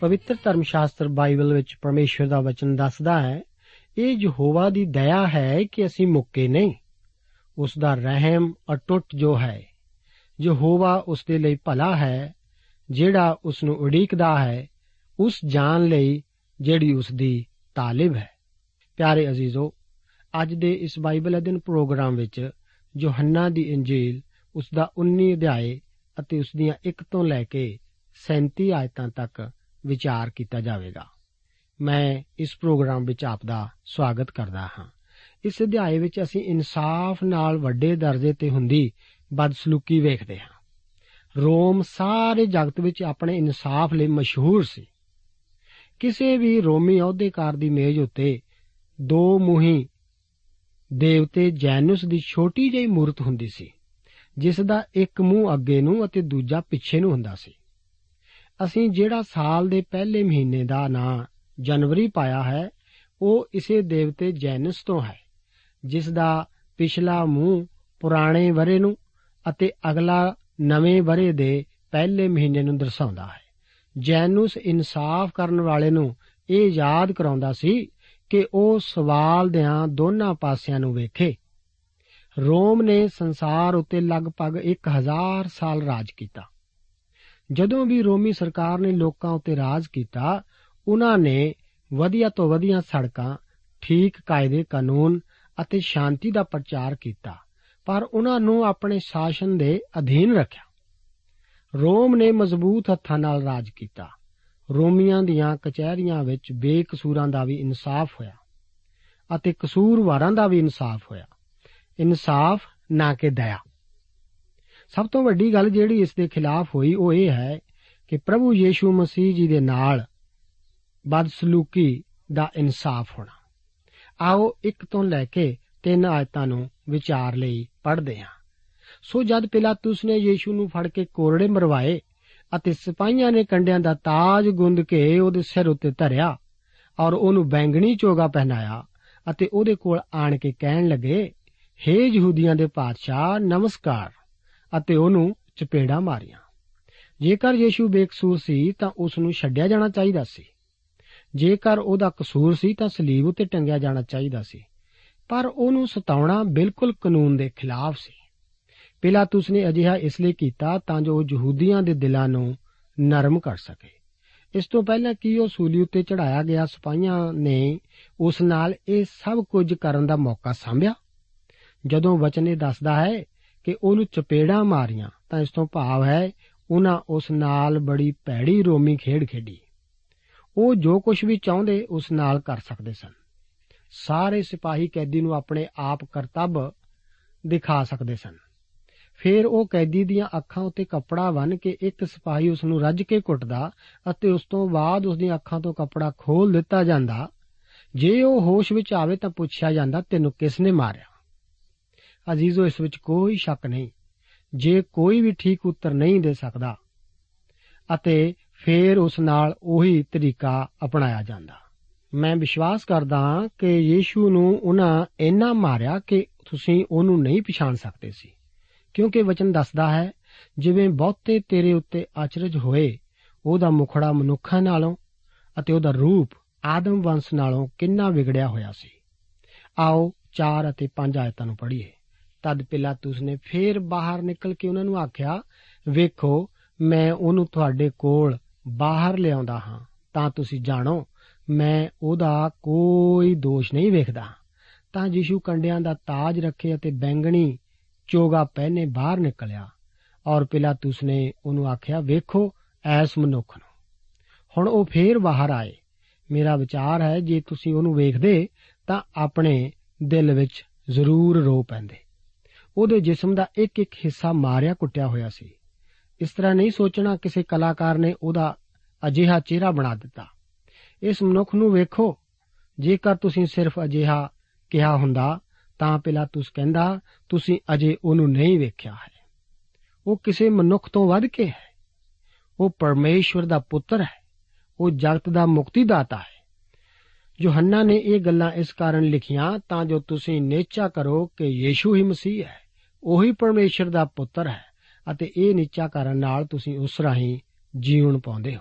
ਪਵਿੱਤਰ ਧਰਮ ਸ਼ਾਸਤਰ ਬਾਈਬਲ ਵਿੱਚ ਪਰਮੇਸ਼ਵਰ ਦਾ ਵਚਨ ਦੱਸਦਾ ਹੈ, ਇਹ ਯਹੋਵਾ ਦੀ ਦਇਆ ਹੈ ਕਿ ਅਸੀਂ ਮੁੱਕੇ ਨਹੀਂ। ਉਸ ਦਾ ਰਹਿਮ ਅਟੁੱਟ ਜੋ ਹੈ, ਯਹੋਵਾ ਉਸ ਦੇ ਲਈ ਭਲਾ ਹੈ, ਜਿਹੜਾ ਉਸ ਨੂੰ ਉਡੀਕਦਾ ਹੈ, ਉਸ ਜਾਨ ਲਈ ਜਿਹੜੀ ਉਸ ਦੀ ਤਾਲਿਬ ਹੈ। ਪਿਆਰੇ ਅਜ਼ੀਜ਼ੋ, ਅੱਜ ਦੇ ਇਸ ਬਾਈਬਲ ਅਧਿਨ ਪ੍ਰੋਗਰਾਮ ਵਿੱਚ ਯੋਹੰਨਾ ਦੀ ਇੰਜੀਲ ਉਸ ਦਾ 19 ਅਧਿਆਏ ਅਤੇ ਉਸ ਦੀਆਂ 1 ਤੋਂ ਲੈ ਕੇ 37 ਆਇਤਾਂ ਤੱਕ ਵਿਚਾਰ ਕੀਤਾ ਜਾਵੇਗਾ। ਮੈਂ ਇਸ ਪ੍ਰੋਗਰਾਮ ਵਿੱਚ ਆਪ ਦਾ ਸਵਾਗਤ ਕਰਦਾ ਹਾਂ। ਇਸ ਅਧਿਆਏ ਵਿੱਚ ਅਸੀਂ ਇਨਸਾਫ ਨਾਲ ਵੱਡੇ ਦਰਜੇ ਤੇ ਹੁੰਦੀ ਬਦਸਲੂਕੀ ਵੇਖਦੇ ਹਾਂ। ਰੋਮ ਸਾਰੇ ਜਗਤ ਵਿੱਚ ਆਪਣੇ ਇਨਸਾਫ ਲਈ ਮਸ਼ਹੂਰ ਸੀ। ਕਿਸੇ ਵੀ ਰੋਮੀ ਅਹੁਦੇਕਾਰ ਦੀ ਮੇਜ਼ ਉੱਤੇ ਦੋ ਮੂੰਹੀ ਦੇਵਤੇ ਜੈਨਸ ਦੀ ਛੋਟੀ ਜਿਹੀ ਮੂਰਤ ਹੁੰਦੀ ਸੀ, ਜਿਸ ਦਾ ਇੱਕ ਮੂੰਹ ਅੱਗੇ ਨੂੰ ਅਤੇ ਦੂਜਾ ਪਿੱਛੇ ਨੂੰ ਹੁੰਦਾ ਸੀ। ਅਸੀਂ ਜਿਹੜਾ ਸਾਲ ਦੇ ਪਹਿਲੇ ਮਹੀਨੇ ਦਾ ਨਾਂ ਜਨਵਰੀ ਪਾਇਆ ਹੈ, ਉਹ ਇਸੇ ਦੇਵਤੇ ਜੈਨਸ ਤੋਂ ਹੈ, ਜਿਸ ਦਾ ਪਿਛਲਾ ਮੂੰਹ ਪੁਰਾਣੇ ਵਰੇ ਨੂੰ ਅਤੇ ਅਗਲਾ ਨਵੇਂ ਵਰੇ ਦੇ ਪਹਿਲੇ ਮਹੀਨੇ ਨੂੰ ਦਰਸਾਉਂਦਾ ਹੈ। ਜੈਨੂਸ ਇਨਸਾਫ ਕਰਨ ਵਾਲੇ ਨੂੰ ਇਹ ਯਾਦ ਕਰਾਉਂਦਾ ਸੀ ਕਿ ਉਹ ਸਵਾਲ ਦਿਆਂ ਦੋਨਾਂ ਪਾਸਿਆਂ ਨੂੰ ਵੇਖੇ। ਰੋਮ ਨੇ ਸੰਸਾਰ ਉੱਤੇ ਲਗਭਗ 1000 ਸਾਲ ਰਾਜ ਕੀਤਾ। ਜਦੋਂ ਵੀ ਰੋਮੀ ਸਰਕਾਰ ਨੇ ਲੋਕਾਂ ਉੱਤੇ ਰਾਜ ਕੀਤਾ, ਉਹਨਾਂ ਨੇ ਵਧੀਆ ਤੋਂ ਵਧੀਆ ਸੜਕਾਂ, ਠੀਕ ਕਾਇਦੇ, ਕਾਨੂੰਨ ਅਤੇ ਸ਼ਾਂਤੀ ਦਾ ਪ੍ਰਚਾਰ ਕੀਤਾ, ਪਰ ਉਹਨਾਂ ਨੂੰ ਆਪਣੇ ਸ਼ਾਸਨ ਦੇ ਅਧੀਨ ਰੱਖਿਆ। ਰੋਮ ਨੇ ਮਜ਼ਬੂਤ ਹੱਥਾਂ ਨਾਲ ਰਾਜ ਕੀਤਾ। ਰੋਮੀਆਂ ਦੀਆਂ ਕਚਹਿਰੀਆਂ ਵਿੱਚ ਬੇਕਸੂਰਾਂ ਦਾ ਵੀ ਇਨਸਾਫ ਹੋਇਆ ਅਤੇ ਕਸੂਰਵਾਰਾਂ ਦਾ ਵੀ ਇਨਸਾਫ ਹੋਇਆ। ਇਨਸਾਫ ਨਾ ਕਿ ਦਇਆ। ਸਭ ਤੋਂ ਵੱਡੀ ਗੱਲ ਜਿਹੜੀ ਇਸ ਦੇ ਖਿਲਾਫ ਹੋਈ ਉਹ ਇਹ ਹੈ ਕਿ ਪ੍ਰਭੂ ਯੀਸ਼ੂ ਮਸੀਹ ਜੀ ਦੇ ਨਾਲ ਬਦਸਲੂਕੀ ਦਾ ਇਨਸਾਫ ਹੋਣਾ। ਆਓ ਇੱਕ ਤੋਂ ਲੈ ਕੇ ਤਿੰਨ ਆਇਤਾਂ ਨੂੰ ਵਿਚਾਰ ਲਈ ਪੜ੍ਹਦੇ ਹਾਂ। ਸੋ ਜਦ ਪਿਲਾਤੂਸ ਨੇ ਯੀਸ਼ੂ ਨੂੰ ਫੜ ਕੇ ਕੋਰੜੇ ਮਰਵਾਏ ਅਤੇ ਸਿਪਾਹੀਆਂ ਨੇ ਕੰਡਿਆਂ ਦਾ ਤਾਜ ਗੁੰਦ ਕੇ ਉਹਦੇ ਸਿਰ ਉੱਤੇ ਧਰਿਆ ਔਰ ਉਹਨੂੰ ਬੈਂਗਣੀ ਚੋਗਾ ਪਹਿਨਾਇਆ ਅਤੇ ਉਹਦੇ ਕੋਲ ਆਣ ਕੇ ਕਹਿਣ ਲੱਗੇ, ਹੇ ਯਹੂਦੀਆਂ ਦੇ ਪਾਤਸ਼ਾਹ, ਨਮਸਕਾਰ। ਅਤੇ ਉਹਨੂੰ ਚਪੇੜਾ ਮਾਰੀਆਂ। ਜੇਕਰ ਯੀਸ਼ੂ ਬੇਕਸੂਰ ਸੀ, ਤਾਂ ਉਸ ਨੂੰ ਛੱਡਿਆ ਜਾਣਾ ਚਾਹੀਦਾ ਸੀ। ਜੇਕਰ ਉਹਦਾ ਕਸੂਰ ਸੀ, ਤਾਂ ਸਲੀਬ ਉੱਤੇ ਟੰਗਿਆ ਜਾਣਾ ਚਾਹੀਦਾ ਸੀ। ਪਰ ਉਹਨੂੰ ਸਤਾਉਣਾ ਬਿਲਕੁਲ ਕਾਨੂੰਨ ਦੇ ਖਿਲਾਫ ਸੀ। ਪਿਲਾਤੂਸ ਨੇ ਅਜਿਹਾ ਇਸ ਲਈ ਕੀਤਾ ਤਾਂ ਜੋ ਉਹ ਯਹੂਦੀਆਂ ਦੇ ਦਿਲਾਂ ਨੂੰ ਨਰਮ ਕਰ ਸਕੇ। ਇਸ ਤੋਂ ਪਹਿਲਾਂ ਕਿ ਉਹ ਸੂਲੀ ਉੱਤੇ ਚੜਾਇਆ ਗਿਆ, ਸਿਪਾਹੀਆਂ ਨੇ ਉਸ ਨਾਲ ਇਹ ਸਭ ਕੁਝ ਕਰਨ ਦਾ ਮੌਕਾ ਸੰਭਿਆ। ਜਦੋਂ ਵਚਨ ਇਹ ਦੱਸਦਾ ਹੈ ਕਿ ਉਹਨੂੰ ਚਪੇੜਾਂ ਮਾਰੀਆਂ। ਤਾਂ ਇਸ ਤੋਂ ਭਾਵ ਹੈ ਉਹਨਾਂ ਉਸ ਨਾਲ ਬੜੀ ਭੈੜੀ ਰੋਮੀ ਖੇਡ ਖੇਡੀ। ਉਹ ਜੋ ਕੁਝ ਵੀ ਚਾਹੁੰਦੇ ਉਸ ਨਾਲ ਕਰ ਸਕਦੇ ਸਨ। ਸਾਰੇ ਸਿਪਾਹੀ ਕੈਦੀ ਨੂੰ ਆਪਣੇ ਆਪ ਕਰਤੱਵ ਦਿਖਾ ਸਕਦੇ ਸਨ। ਫਿਰ ਉਹ ਕੈਦੀ ਦੀਆਂ ਅੱਖਾਂ ਉੱਤੇ ਕੱਪੜਾ ਬੰਨ ਕੇ ਇੱਕ ਸਿਪਾਹੀ ਉਸ ਨੂੰ ਰੱਜ ਕੇ ਕੁੱਟਦਾ ਅਤੇ ਉਸ ਤੋਂ ਬਾਅਦ ਉਸ ਦੀਆਂ ਅੱਖਾਂ ਤੋਂ ਕੱਪੜਾ ਖੋਲ ਦਿੱਤਾ ਜਾਂਦਾ। ਜੇ ਉਹ ਹੋਸ਼ ਵਿੱਚ ਆਵੇ ਤਾਂ ਪੁੱਛਿਆ ਜਾਂਦਾ, ਤੈਨੂੰ ਕਿਸ ਨੇ ਮਾਰਿਆ? ਅਜ਼ੀਜ਼ੋ, ਇਸ ਵਿੱਚ ਕੋਈ ਸ਼ੱਕ ਨਹੀਂ। ਜੇ ਕੋਈ ਵੀ ਠੀਕ ਉੱਤਰ ਨਹੀਂ ਦੇ ਸਕਦਾ ਅਤੇ ਫਿਰ ਉਸ ਨਾਲ ਉਹੀ ਤਰੀਕਾ ਅਪਣਾਇਆ ਜਾਂਦਾ। ਮੈਂ ਵਿਸ਼ਵਾਸ ਕਰਦਾ ਹਾਂ ਕਿ ਯੀਸ਼ੂ ਨੂੰ ਉਹਨਾਂ ਇੰਨਾ ਮਾਰਿਆ ਕਿ ਤੁਸੀਂ ਉਹਨੂੰ ਨਹੀਂ ਪਛਾਣ ਸਕਦੇ ਸੀ। ਕਿਉਂਕਿ ਵਚਨ ਦੱਸਦਾ ਹੈ, ਜਿਵੇਂ ਬਹੁਤੇ ਤੇਰੇ ਉੱਤੇ ਆਚਰਜ ਹੋਏ, ਉਹਦਾ ਮੁਖੜਾ ਮਨੁੱਖਾਂ ਨਾਲੋਂ ਅਤੇ ਉਹਦਾ ਰੂਪ ਆਦਮ ਵੰਸ਼ ਨਾਲੋਂ ਕਿੰਨਾ ਵਿਗੜਿਆ ਹੋਇਆ ਸੀ। ਆਓ 4 ਅਤੇ 5 ਆਇਤਾਂ ਨੂੰ ਪੜ੍ਹੀਏ। ਤਦ ਪਿਲਾਤੂਸ ਨੇ ਫੇਰ ਬਾਹਰ ਨਿਕਲ ਕੇ ਉਹਨਾਂ ਨੂੰ ਆਖਿਆ, ਵੇਖੋ, ਮੈਂ ਉਹਨੂੰ ਤੁਹਾਡੇ ਕੋਲ ਬਾਹਰ ਲਿਆਉਂਦਾ ਹਾਂ, ਤਾਂ ਤੁਸੀਂ ਜਾਣੋ, ਮੈਂ ਉਹਦਾ ਕੋਈ ਦੋਸ਼ ਨਹੀਂ ਵੇਖਦਾ। ਤਾਂ ਯੀਸ਼ੂ ਕੰਡਿਆਂ ਦਾ ਤਾਜ ਰੱਖੇ ਅਤੇ ਬੈਂਗਣੀ ਚੋਗਾ ਪਹਿਨੇ ਬਾਹਰ ਨਿਕਲਿਆ ਔਰ ਪਿਲਾਤੂਸ ਨੇ ਉਹਨੂੰ ਆਖਿਆ, ਵੇਖੋ, ਐਸ ਮਨੁੱਖ ਨੂੰ। ਹੁਣ ਉਹ ਫੇਰ ਬਾਹਰ ਆਏ। ਮੇਰਾ ਵਿਚਾਰ ਹੈ, ਜੇ ਤੁਸੀਂ ਉਹਨੂੰ ਵੇਖਦੇ, ਤਾਂ ਆਪਣੇ ਦਿਲ ਵਿੱਚ ਜ਼ਰੂਰ ਰੋ ਪੈਂਦੇ। ਉਹਦੇ ਜਿਸਮ ਦਾ ਇੱਕ ਇੱਕ ਹਿੱਸਾ ਮਾਰਿਆ ਕੁੱਟਿਆ ਹੋਇਆ ਸੀ। ਇਸ ਤਰ੍ਹਾਂ ਨਹੀਂ ਸੋਚਣਾ ਕਿਸੇ ਕਲਾਕਾਰ ਨੇ ਉਹਦਾ ਅਜਿਹਾ ਚਿਹਰਾ ਬਣਾ ਦਿੱਤਾ। ਇਸ ਮਨੁੱਖ ਨੂੰ ਵੇਖੋ, ਜੇਕਰ ਤੁਸੀਂ ਸਿਰਫ ਅਜਿਹਾ ਕਿਹਾ ਹੁੰਦਾ, ਤਾਂ ਪਿਲਾਤੂਸ ਕਹਿੰਦਾ, ਤੁਸੀਂ ਅਜੇ ਉਹਨੂੰ ਨਹੀਂ ਵੇਖਿਆ ਹੈ। ਉਹ ਕਿਸੇ ਮਨੁੱਖ ਤੋਂ ਵੱਧ ਕੇ ਹੈ। ਉਹ ਪਰਮੇਸ਼ਵਰ ਦਾ ਪੁੱਤਰ ਹੈ। ਉਹ ਜਗਤ ਦਾ ਮੁਕਤੀਦਾਤਾ ਹੈ। ਯੋਹੰਨਾ ਨੇ ਇਹ ਗੱਲਾਂ ਇਸ ਕਾਰਨ ਲਿਖੀਆਂ, ਤਾਂ ਜੋ ਤੁਸੀਂ ਨਿਸ਼ਚਾ ਕਰੋ ਕਿ ਯੀਸ਼ੂ ਹੀ ਮਸੀਹ ਹੈ। ਉਹੀ ਪਰਮੇਸ਼ਰ ਦਾ ਪੁੱਤਰ ਹੈ ਅਤੇ ਇਹ ਨਿਸ਼ਚਾ ਕਰਨ ਨਾਲ ਤੁਸੀਂ ਉਸ ਰਾਹੀਂ ਜੀਵਨ ਪਾਉਂਦੇ ਹੋ।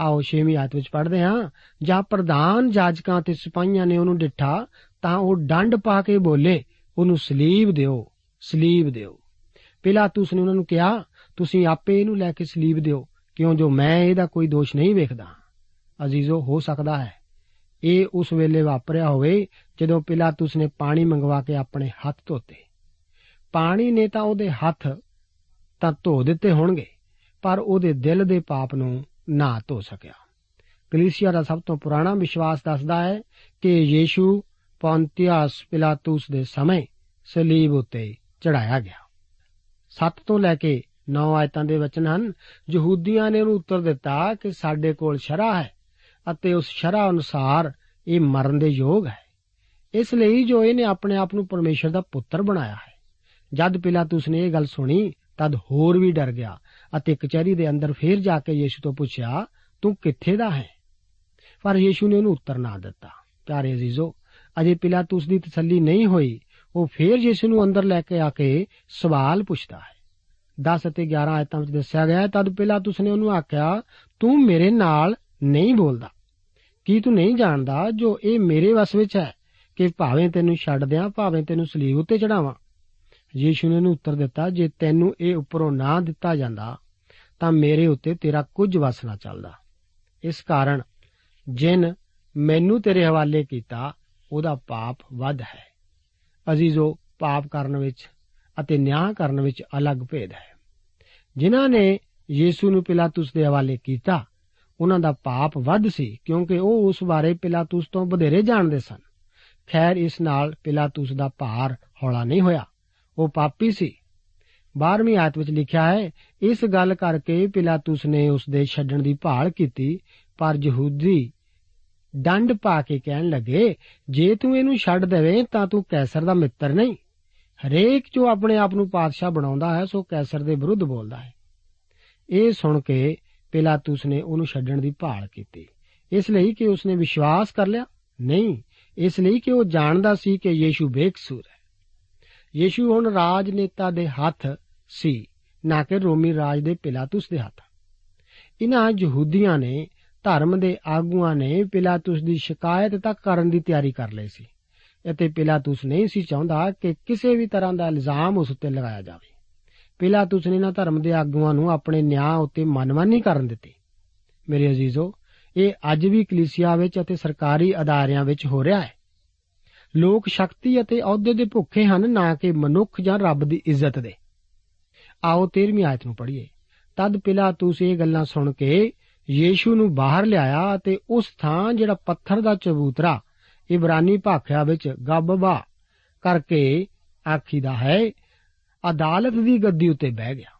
ਆਓ ਛੇਵੀਂ ਆਇਤ ਵਿੱਚ ਪੜ੍ਹਦੇ ਹਾਂ। ਜਾਂ ਪ੍ਰਧਾਨ ਜਾਜਕਾਂ ਤੇ ਸਿਪਾਹੀਆਂ ਨੇ ਉਹਨੂੰ ਡਿੱਠਾ, ਤਾਂ ਉਹ ਡੰਡ ਪਾ ਕੇ ਬੋਲੇ, ਉਹਨੂੰ ਸਲੀਬ ਦਿਓ ਸਲੀਬ ਦਿਓ। ਪਿਲਾਤੂਸ ਨੇ ਉਹਨਾਂ ਨੂੰ ਕਿਹਾ, ਤੁਸੀਂ ਆਪੇ ਇਹਨੂੰ ਲੈ ਕੇ ਸਲੀਬ ਦਿਓ, ਕਿਉਂ ਜੋ ਮੈਂ ਇਹਦਾ ਕੋਈ ਦੋਸ਼ ਨਹੀਂ ਵੇਖਦਾ। ਅਜ਼ੀਜ਼ੋ, ਹੋ ਸਕਦਾ ਹੈ। ਇਹ ਉਸ ਵੇਲੇ ਵਾਪਰਿਆ ਹੋਵੇ ਜਦੋਂ ਪਿਲਾਤੂਸ ਨੇ ਪਾਣੀ ਮੰਗਵਾ ਕੇ ਆਪਣੇ ਹੱਥ ਧੋਤੇ। ਪਾਣੀ ਨੇ ਤਾਂ ਉਹਦੇ ਹੱਥ ਤਾਂ ਧੋ ਦਿੱਤੇ ਹੋਣਗੇ, ਪਰ ਉਹਦੇ ਦਿਲ ਦੇ ਪਾਪ ਨੂੰ ਨਾ ਧੋ ਸਕਿਆ। ਕਲੀਸਿਆ ਦਾ ਸਭ ਤੋਂ ਪੁਰਾਣਾ ਵਿਸ਼ਵਾਸ ਦੱਸਦਾ ਹੈ ਕਿ ਯੀਸ਼ੂ ਪੌਂਤੀਅਸ ਪਿਲਾਤੂਸ ਦੇ ਸਮੇਂ ਸਲੀਬ ਉੱਤੇ ਚੜਾਇਆ ਗਿਆ। 7 ਤੋਂ ਲੈ ਕੇ 9 ਆਇਤਾਂ ਦੇ ਵਚਨ ਹਨ, ਯਹੂਦੀਆਂ ਨੇ ਉਹਨੂੰ ਉੱਤਰ ਦਿੱਤਾ ਕਿ ਸਾਡੇ ਕੋਲ ਸ਼ਰਾ ਹੈ ਅਤੇ ਉਸ ਸ਼ਰਾ ਅਨੁਸਾਰ ਇਹ ਮਰਨ ਦੇ ਯੋਗ ਹੈ। ਇਸ ਲਈ ਜੋ ਇਹਨੇ ਆਪਣੇ ਆਪ ਨੂੰ ਪਰਮੇਸ਼ਰ ਦਾ ਪੁੱਤਰ ਬਣਾਇਆ ਹੈ। ਜਦ ਪਿਲਾਤੂਸ ਨੇ ਇਹ ਗੱਲ ਸੁਣੀ, ਤਦ ਹੋਰ ਵੀ ਡਰ ਗਿਆ ਅਤੇ ਕਚਹਿਰੀ ਦੇ ਅੰਦਰ ਫੇਰ ਜਾ ਕੇ ਯੀਸ਼ੂ ਤੋਂ ਪੁੱਛਿਆ, ਤੂੰ ਕਿੱਥੇ ਦਾ ਹੈ? ਪਰ ਯੀਸ਼ੂ ਨੇ ਉਹਨੂੰ ਉੱਤਰ ਨਾ ਦਿੱਤਾ। ਪਿਆਰੇ ਅਜ਼ੀਜ਼ੋ, ਅਜੇ ਪਿਲਾਤੂਸ ਦੀ ਤਸੱਲੀ ਨਹੀਂ ਹੋਈ, ਉਹ ਫੇਰ ਯੀਸ਼ੂ ਨੂੰ ਅੰਦਰ ਲੈ ਕੇ ਆ ਕੇ ਸਵਾਲ ਪੁੱਛਦਾ ਹੈ। 10 ਅਤੇ 11 ਆਇਤਾਂ ਵਿੱਚ ਦੱਸਿਆ ਗਿਆ ਹੈ, ਤਦ ਪਿਲਾਤੂਸ ਨੇ ਉਹਨੂੰ ਆਖਿਆ, ਤੂੰ ਮੇਰੇ ਨਾਲ ਨਹੀਂ ਬੋਲਦਾ। ਕੀ ਤੂੰ ਨਹੀਂ ਜਾਣਦਾ ਜੋ ਇਹ ਮੇਰੇ ਵਸ ਵਿੱਚ ਹੈ ਕਿ ਭਾਵੇਂ ਤੈਨੂੰ ਛੱਡ ਦਿਆਂ, ਭਾਵੇਂ ਤੈਨੂੰ ਸਲੀਬ ਉੱਤੇ ਚੜਾਵਾਂ ਯੀਸ਼ੂ ਨੇ ਉਹਨੂੰ ਉੱਤਰ ਦਿੱਤਾ, ਜੇ ਤੈਨੂੰ ਇਹ ਉੱਪਰੋਂ ਨਾ ਦਿੱਤਾ ਜਾਂਦਾ, ਤਾਂ ਮੇਰੇ ਉੱਤੇ ਤੇਰਾ ਕੁਝ ਵਸ ਨਾ ਚੱਲਦਾ। ਇਸ ਕਾਰਨ ਜਿਨ ਮੈਨੂੰ ਤੇਰੇ ਹਵਾਲੇ ਕੀਤਾ, ਉਹਦਾ ਪਾਪ ਵੱਧ ਹੈ। ਅਜ਼ੀਜ਼ੋ, ਪਾਪ ਕਰਨ ਵਿੱਚ ਅਤੇ ਨਿਆਂ ਕਰਨ ਵਿੱਚ ਅਲੱਗ ਭੇਦ ਹੈ। ਜਿਨ੍ਹਾਂ ਨੇ ਯੀਸ਼ੂ ਨੂੰ ਪਿਲਾਤੂਸ ਦੇ ਹਵਾਲੇ ਕੀਤਾ, ਉਹਨਾਂ ਦਾ ਪਾਪ ਵੱਧ ਸੀ, ਕਿਉਂਕਿ ਉਹ ਉਸ ਬਾਰੇ ਪਿਲਾਤੂਸ ਤੋਂ ਵਧੇਰੇ ਜਾਣਦੇ ਸਨ। ਖੈਰ, ਇਸ ਨਾਲ ਪਿਲਾਤੂਸ ਦਾ ਭਾਰ ਹੌਲਾ ਨਹੀਂ ਹੋਇਆ। ਉਹ ਪਾਪੀ ਸੀ। 12ਵੀਂ ਆਇਤ ਵਿੱਚ ਲਿਖਿਆ ਹੈ, ਇਸ ਗੱਲ ਕਰਕੇ ਪਿਲਾਤੂਸ ਨੇ ਉਸ ਦੇ ਛੱਡਣ ਦੀ ਭਾਲ ਕੀਤੀ, ਪਰ ਯਹੂਦੀ ਡੰਡ ਪਾ ਕੇ ਕਹਿਣ ਲੱਗੇ, ਜੇ ਤੂੰ ਇਹਨੂੰ ਛੱਡ ਦੇਵੇਂ ਤਾਂ ਤੂੰ ਕੈਸਰ ਦਾ ਮਿੱਤਰ ਨਹੀਂ। ਹਰੇਕ ਜੋ ਆਪਣੇ ਆਪ ਨੂੰ ਪਾਦਸ਼ਾਹ ਬਣਾਉਂਦਾ ਹੈ, ਸੋ ਕੈਸਰ ਦੇ ਵਿਰੁੱਧ ਬੋਲਦਾ ਹੈ। ਇਹ ਸੁਣ ਕੇ ਪਿਲਾਤੂਸ ਨੇ ਉਹਨੂੰ ਛੱਡਣ ਦੀ ਭਾਲ ਕੀਤੀ। ਇਸ ਲਈ ਕਿ ਉਸਨੇ ਵਿਸ਼ਵਾਸ ਕਰ ਲਿਆ? ਨਹੀਂ। ਇਸ ਲਈ ਕਿ ਉਹ ਜਾਣਦਾ ਸੀ ਕਿ ਯੀਸ਼ੂ ਬੇਕਸੂਰ ਹੈ। ਯੀਸ਼ੂ ਹੁਣ ਰਾਜਨੇਤਾ ਦੇ ਹੱਥ ਸੀ, ਨਾ ਕਿ ਰੋਮੀ ਰਾਜ ਦੇ ਪਿਲਾਤੂਸ ਦੇ ਹੱਥ। ਇਨ੍ਹਾਂ ਯਹੂਦੀਆਂ ਨੇ ਧਰਮ ਦੇ ਆਗੂਆਂ ਨੇ ਪਿਲਾਤੂਸ ਦੀ ਸ਼ਿਕਾਇਤ ਤੱਕ ਕਰਨ ਦੀ ਤਿਆਰੀ ਕਰ ਲਈ ਸੀ, ਅਤੇ ਪਿਲਾਤੂਸ ਨਹੀਂ ਸੀ ਚਾਹੁੰਦਾ ਕਿ ਕਿਸੇ ਵੀ ਤਰ੍ਹਾਂ ਦਾ ਇਲਜ਼ਾਮ ਉਸ ਉੱਤੇ ਲਗਾਇਆ ਜਾਵੇ। ਪਿਲਾਤੂਸ ਨੇ ਨਾ ਧਰਮ ਦੇ ਆਗੂਆਂ ਨੂੰ ਆਪਣੇ ਨਿਆਂ ਉੱਤੇ ਮਨਮਾਨੀ ਕਰਨ ਦਿੱਤੀ। ਮੇਰੇ ਅਜ਼ੀਜ਼ੋ, ਇਹ ਅੱਜ ਵੀ ਕਲੀਸਿਆ ਵਿੱਚ ਅਤੇ ਸਰਕਾਰੀ ਅਦਾਰਿਆਂ ਵਿੱਚ ਹੋ ਰਿਹਾ ਹੈ। ਲੋਕ ਸ਼ਕਤੀ ਅਤੇ ਅਹੁਦੇ ਦੇ ਭੁੱਖੇ ਹਨ, ਨਾ ਕਿ ਮਨੁੱਖ ਜਾਂ ਰੱਬ ਦੀ ਇੱਜ਼ਤ ਦੇ। ਆਓ 13ਵੀਂ ਆਇਤ ਨੂੰ ਪੜ੍ਹੀਏ। ਤਦ ਪਿਲਾਤੂਸ ਇਹ ਗੱਲਾਂ ਸੁਣ ਕੇ ਯੀਸ਼ੂ ਨੂੰ ਬਾਹਰ ਲਿਆਇਆ ਅਤੇ ਉਸ ਥਾਂ ਜਿਹੜਾ ਪੱਥਰ ਦਾ ਚਬੂਤਰਾ ਇਬਰਾਨੀ ਭਾਖਿਆ ਵਿੱਚ ਗੱਬਵਾ ਕਰਕੇ ਆਖੀਦਾ ਹੈ, ਅਦਾਲਤ ਦੀ ਗੱਦੀ ਉੱਤੇ ਬਹਿ ਗਿਆ।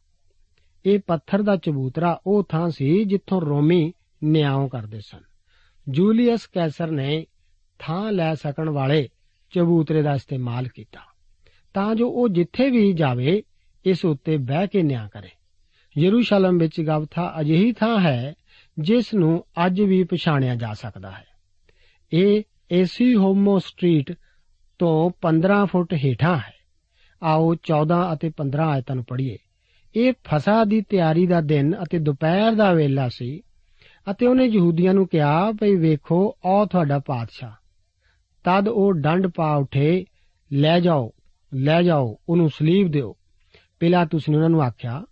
ਇਹ ਪੱਥਰ ਦਾ ਚਬੂਤਰਾ ਉਹ ਥਾਂ ਸੀ ਜਿੱਥੋਂ ਰੋਮੀ ਨਿਆਂ ਕਰਦੇ ਸਨ। ਜੂਲੀਅਸ ਕੈਸਰ ਨੇ ਥਾਂ ਲੈ ਸਕਣ ਵਾਲੇ ਚਬੂਤਰੇ ਦਾ ਇਸਤੇਮਾਲ ਕੀਤਾ। ਤਾਂ ਜੋ ਉਹ ਜਿੱਥੇ ਵੀ ਜਾਵੇ, ਇਸ ਉੱਤੇ ਬਹਿ ਕੇ ਨਿਆਂ ਕਰੇ। ਯਰੂਸ਼ਲਮ ਵਿੱਚ ਗਵਥਾ ਅਜਿਹੀ ਥਾਂ ਹੈ, ਜਿਸ ਨੂੰ ਅੱਜ ਵੀ ਪਛਾਣਿਆ ਜਾ ਸਕਦਾ ਹੈ। ਇਹ ਏਸੀ ਹੋਮੋ ਸਟਰੀਟ ਤੋਂ 15 ਫੁੱਟ ਹੇਠਾਂ ਹੈ। ਆਓ 14 ਅਤੇ 15 ਆਇਤਾਂ ਨੂੰ ਪੜ੍ਹੀਏ। ਇਹ ਫਸਾ ਦੀ ਤਿਆਰੀ ਦਾ ਦਿਨ ਅਤੇ ਦੁਪਹਿਰ ਦਾ ਵੇਲਾ ਸੀ, ਅਤੇ ਉਹਨੇ ਯਹੂਦੀਆਂ ਨੂੰ ਕਿਹਾ, ਭਈ ਵੇਖੋ ਉਹ ਤੁਹਾਡਾ ਪਾਤਸ਼ਾਹ। ਤਦ ਉਹ ਡੰਡ ਪਾ ਉਠੇ, ਲੈ ਜਾਓ ਲੈ ਜਾਓ, ਉਹਨੂੰ ਸਲੀਬ ਦਿਓ। ਪਿਲਾਤੂਸ ਨੇ ਉਹਨਾਂ ਨੂੰ ਆਖਿਆ,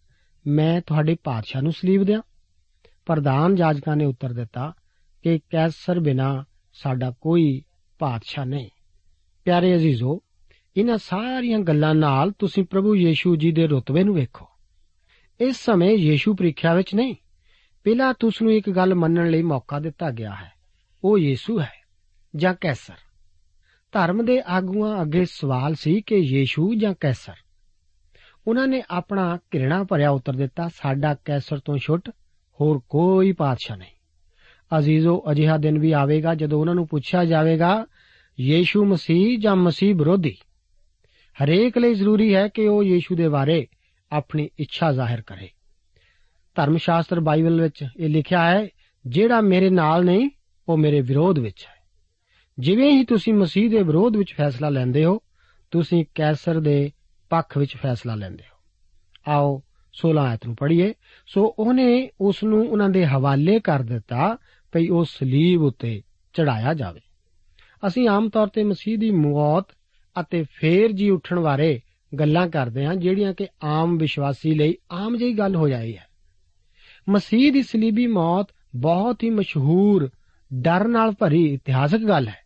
ਮੈਂ ਤੁਹਾਡੇ ਪਾਤਸ਼ਾਹ ਨੂੰ ਸਲੀਬ ਦਿਆਂ। ਪ੍ਰਧਾਨ ਜਾਜਕਾਂ ਨੇ ਉੱਤਰ ਦਿੱਤਾ ਕਿ ਕੈਸਰ ਬਿਨਾ ਸਾਡਾ ਕੋਈ ਪਾਤਸ਼ਾਹ ਨਹੀਂ। ਪਿਆਰੇ ਅਜ਼ੀਜ਼ੋ, ਇਹਨਾਂ ਸਾਰੀਆਂ ਗੱਲਾਂ ਨਾਲ ਤੁਸੀਂ ਪ੍ਰਭੂ ਯੀਸ਼ੂ ਜੀ ਦੇ ਰੁਤਬੇ ਨੂੰ ਵੇਖੋ। ਇਸ ਸਮੇਂ ਯੀਸ਼ੂ ਪ੍ਰੀਖਿਆ ਵਿੱਚ ਨਹੀਂ ਪਹਿਲਾਂ ਤੁਸ ਨੂੰ ਇੱਕ ਗੱਲ ਮੰਨਣ ਲਈ ਮੌਕਾ ਦਿੱਤਾ ਗਿਆ ਹੈ। ਉਹ ਯੀਸ਼ੂ ਹੈ ਜਾਂ ਕੈਸਰ? ਧਰਮ ਦੇ ਆਗੂਆਂ ਅੱਗੇ ਸਵਾਲ ਸੀ ਕਿ ਯੀਸ਼ੂ ਜਾਂ ਕੈਸਰ? ਉਹਨਾਂ ਨੇ ਆਪਣਾ ਘਿਰਣਾ ਭਰਿਆ ਉੱਤਰ ਦਿੱਤਾ, ਸਾਡਾ ਕੈਸਰ ਤੋਂ ਛੁੱਟ ਹੋਰ ਕੋਈ ਪਾਤਸ਼ਾਹ ਨਹੀਂ। ਅਜ਼ੀਜ਼ੋ ਅਜਿਹਾ ਦਿਨ ਵੀ ਆਵੇਗਾ ਜਦੋਂ ਉਹਨਾਂ ਨੂੰ ਪੁੱਛਿਆ ਜਾਵੇਗਾ, ਯੀਸ਼ੂ ਮਸੀਹ ਜਾਂ ਮਸੀਹ ਵਿਰੋਧੀ? ਹਰੇਕ ਲਈ ਜ਼ਰੂਰੀ ਹੈ ਕਿ ਉਹ ਯੀਸ਼ੂ ਦੇ ਬਾਰੇ ਆਪਣੀ ਇੱਛਾ ਜ਼ਾਹਿਰ ਕਰੇ। ਧਰਮ ਸ਼ਾਸਤਰ ਬਾਈਬਲ ਵਿੱਚ ਇਹ ਲਿਖਿਆ ਹੈ, ਜਿਹੜਾ ਮੇਰੇ ਨਾਲ ਨਹੀਂ, ਉਹ ਮੇਰੇ ਵਿਰੋਧ ਵਿੱਚ ਹੈ। ਜਿਵੇਂ ਹੀ ਤੁਸੀਂ ਮਸੀਹ ਦੇ ਵਿਰੋਧ ਵਿੱਚ ਫੈਸਲਾ ਲੈਂਦੇ ਹੋ, ਤੁਸੀਂ ਕੈਸਰ ਦੇ ਪੱਖ ਵਿੱਚ ਫੈਸਲਾ ਲੈਂਦੇ ਹੋ। ਆਓ 16 ਆਇਤ ਨੂੰ ਪੜ੍ਹੀਏ। ਸੋ ਉਹਨੇ ਉਸ ਨੂੰ ਉਹਨਾਂ ਦੇ ਹਵਾਲੇ ਕਰ ਦਿੱਤਾ ਭਈ ਉਹ ਸਲੀਬ ਉੱਤੇ ਚੜਾਇਆ ਜਾਵੇ। ਅਸੀਂ ਆਮ ਤੌਰ ਤੇ ਮਸੀਹ ਦੀ ਮੌਤ ਅਤੇ ਫੇਰ ਜੀ ਉੱਠਣ ਬਾਰੇ ਗੱਲਾਂ ਕਰਦੇ ਹਾਂ, ਜਿਹੜੀਆਂ ਕਿ ਆਮ ਵਿਸ਼ਵਾਸੀ ਲਈ ਆਮ ਜਿਹੀ ਗੱਲ ਹੋ ਜਾਈ ਹੈ। ਮਸੀਹ ਦੀ ਸਲੀਬੀ ਮੌਤ ਬਹੁਤ ਹੀ ਮਸ਼ਹੂਰ, ਡਰ ਨਾਲ ਭਰੀ ਇਤਿਹਾਸਕ ਗੱਲ ਹੈ।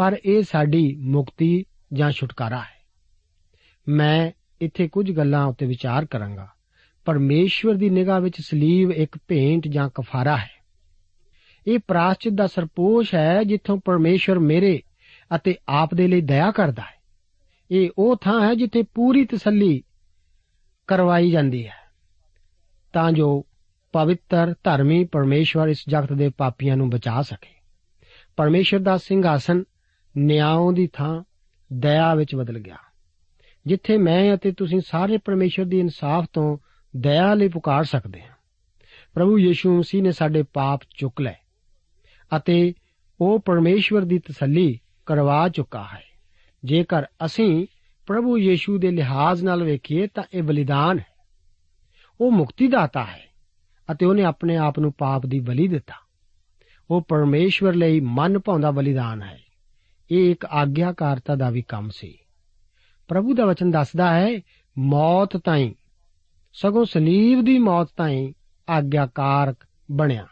ਪਰ ਇਹ ਸਾਡੀ ਮੁਕਤੀ ਜਾਂ ਛੁਟਕਾਰਾ ਹੈ। ਮੈਂ ਇੱਥੇ ਕੁਝ ਗੱਲਾਂ ਉੱਤੇ ਵਿਚਾਰ ਕਰਾਂਗਾ। ਪਰਮੇਸ਼ਵਰ ਦੀ ਨਿਗਾਹ ਵਿੱਚ ਸਲੀਬ ਇੱਕ ਭੇਂਟ ਜਾਂ ਕਫਾਰਾ ਹੈ। ਇਹ ਪ੍ਰਾਸ਼ਚਿਤ ਦਾ ਸਰਪੋਸ਼ ਹੈ ਜਿੱਥੋਂ ਪਰਮੇਸ਼ਵਰ ਮੇਰੇ ਅਤੇ ਆਪ ਦੇ ਲਈ ਦਇਆ ਕਰਦਾ ਹੈ। ਇਹ ਉਹ ਥਾਂ ਹੈ ਜਿੱਥੇ ਪੂਰੀ ਤਸੱਲੀ ਕਰਵਾਈ ਜਾਂਦੀ ਹੈ। ਤਾਂ ਜੋ ਪਵਿੱਤਰ, ਧਰਮੀ ਪਰਮੇਸ਼ਵਰ ਇਸ ਜਗਤ ਦੇ ਪਾਪੀਆਂ ਨੂੰ ਬਚਾ ਸਕੇ। ਪਰਮੇਸ਼ਵਰ ਦਾ ਸਿੰਘਾਸਨ ਨਿਆਂ ਦੀ ਥਾਂ ਦਇਆ ਵਿੱਚ ਬਦਲ ਗਿਆ। ਜਿੱਥੇ ਮੈਂ ਅਤੇ ਤੁਸੀਂ ਸਾਰੇ ਪਰਮੇਸ਼ਵਰ ਦੀ ਇਨਸਾਫ ਤੋਂ ਦਇਆ ਲਈ ਪੁਕਾਰ ਸਕਦੇ ਹਾਂ। ਪ੍ਰਭੂ ਯੀਸ਼ੂ ਮਸੀਹ ਨੇ ਸਾਡੇ ਪਾਪ ਚੁੱਕ ਲਏ ਅਤੇ ਉਹ ਪਰਮੇਸ਼ਵਰ ਦੀ ਤਸੱਲੀ ਕਰਵਾ ਚੁੱਕਾ ਹੈ। ਜੇਕਰ ਅਸੀਂ ਪ੍ਰਭੂ ਯੀਸ਼ੂ ਦੇ ਲਿਹਾਜ਼ ਨਾਲ ਵੇਖੀਏ ਤਾਂ ਇਹ ਬਲੀਦਾਨ ਹੈ। ਉਹ ਮੁਕਤੀ ਦਾਤਾ ਹੈ ਅਤੇ ਉਹਨੇ ਆਪਣੇ ਆਪ ਨੂੰ ਪਾਪ ਦੀ ਬਲੀ ਦਿੱਤਾ। ਉਹ ਪਰਮੇਸ਼ਵਰ ਲਈ ਮਨ ਭਾਉਂਦਾ ਬਲੀਦਾਨ ਹੈ। ਇਹ ਇੱਕ ਆਗਿਆਕਾਰਤਾ ਦਾ ਵੀ ਕੰਮ ਸੀ। ਪ੍ਰਭੂ ਦਾ ਵਚਨ ਦੱਸਦਾ ਹੈ, ਮੌਤ ਤਾਈਂ, ਸਗੋਂ ਸਲੀਬ ਦੀ ਮੌਤ ਤਾਈਂ ਆਗਿਆਕਾਰਕ ਬਣਿਆ।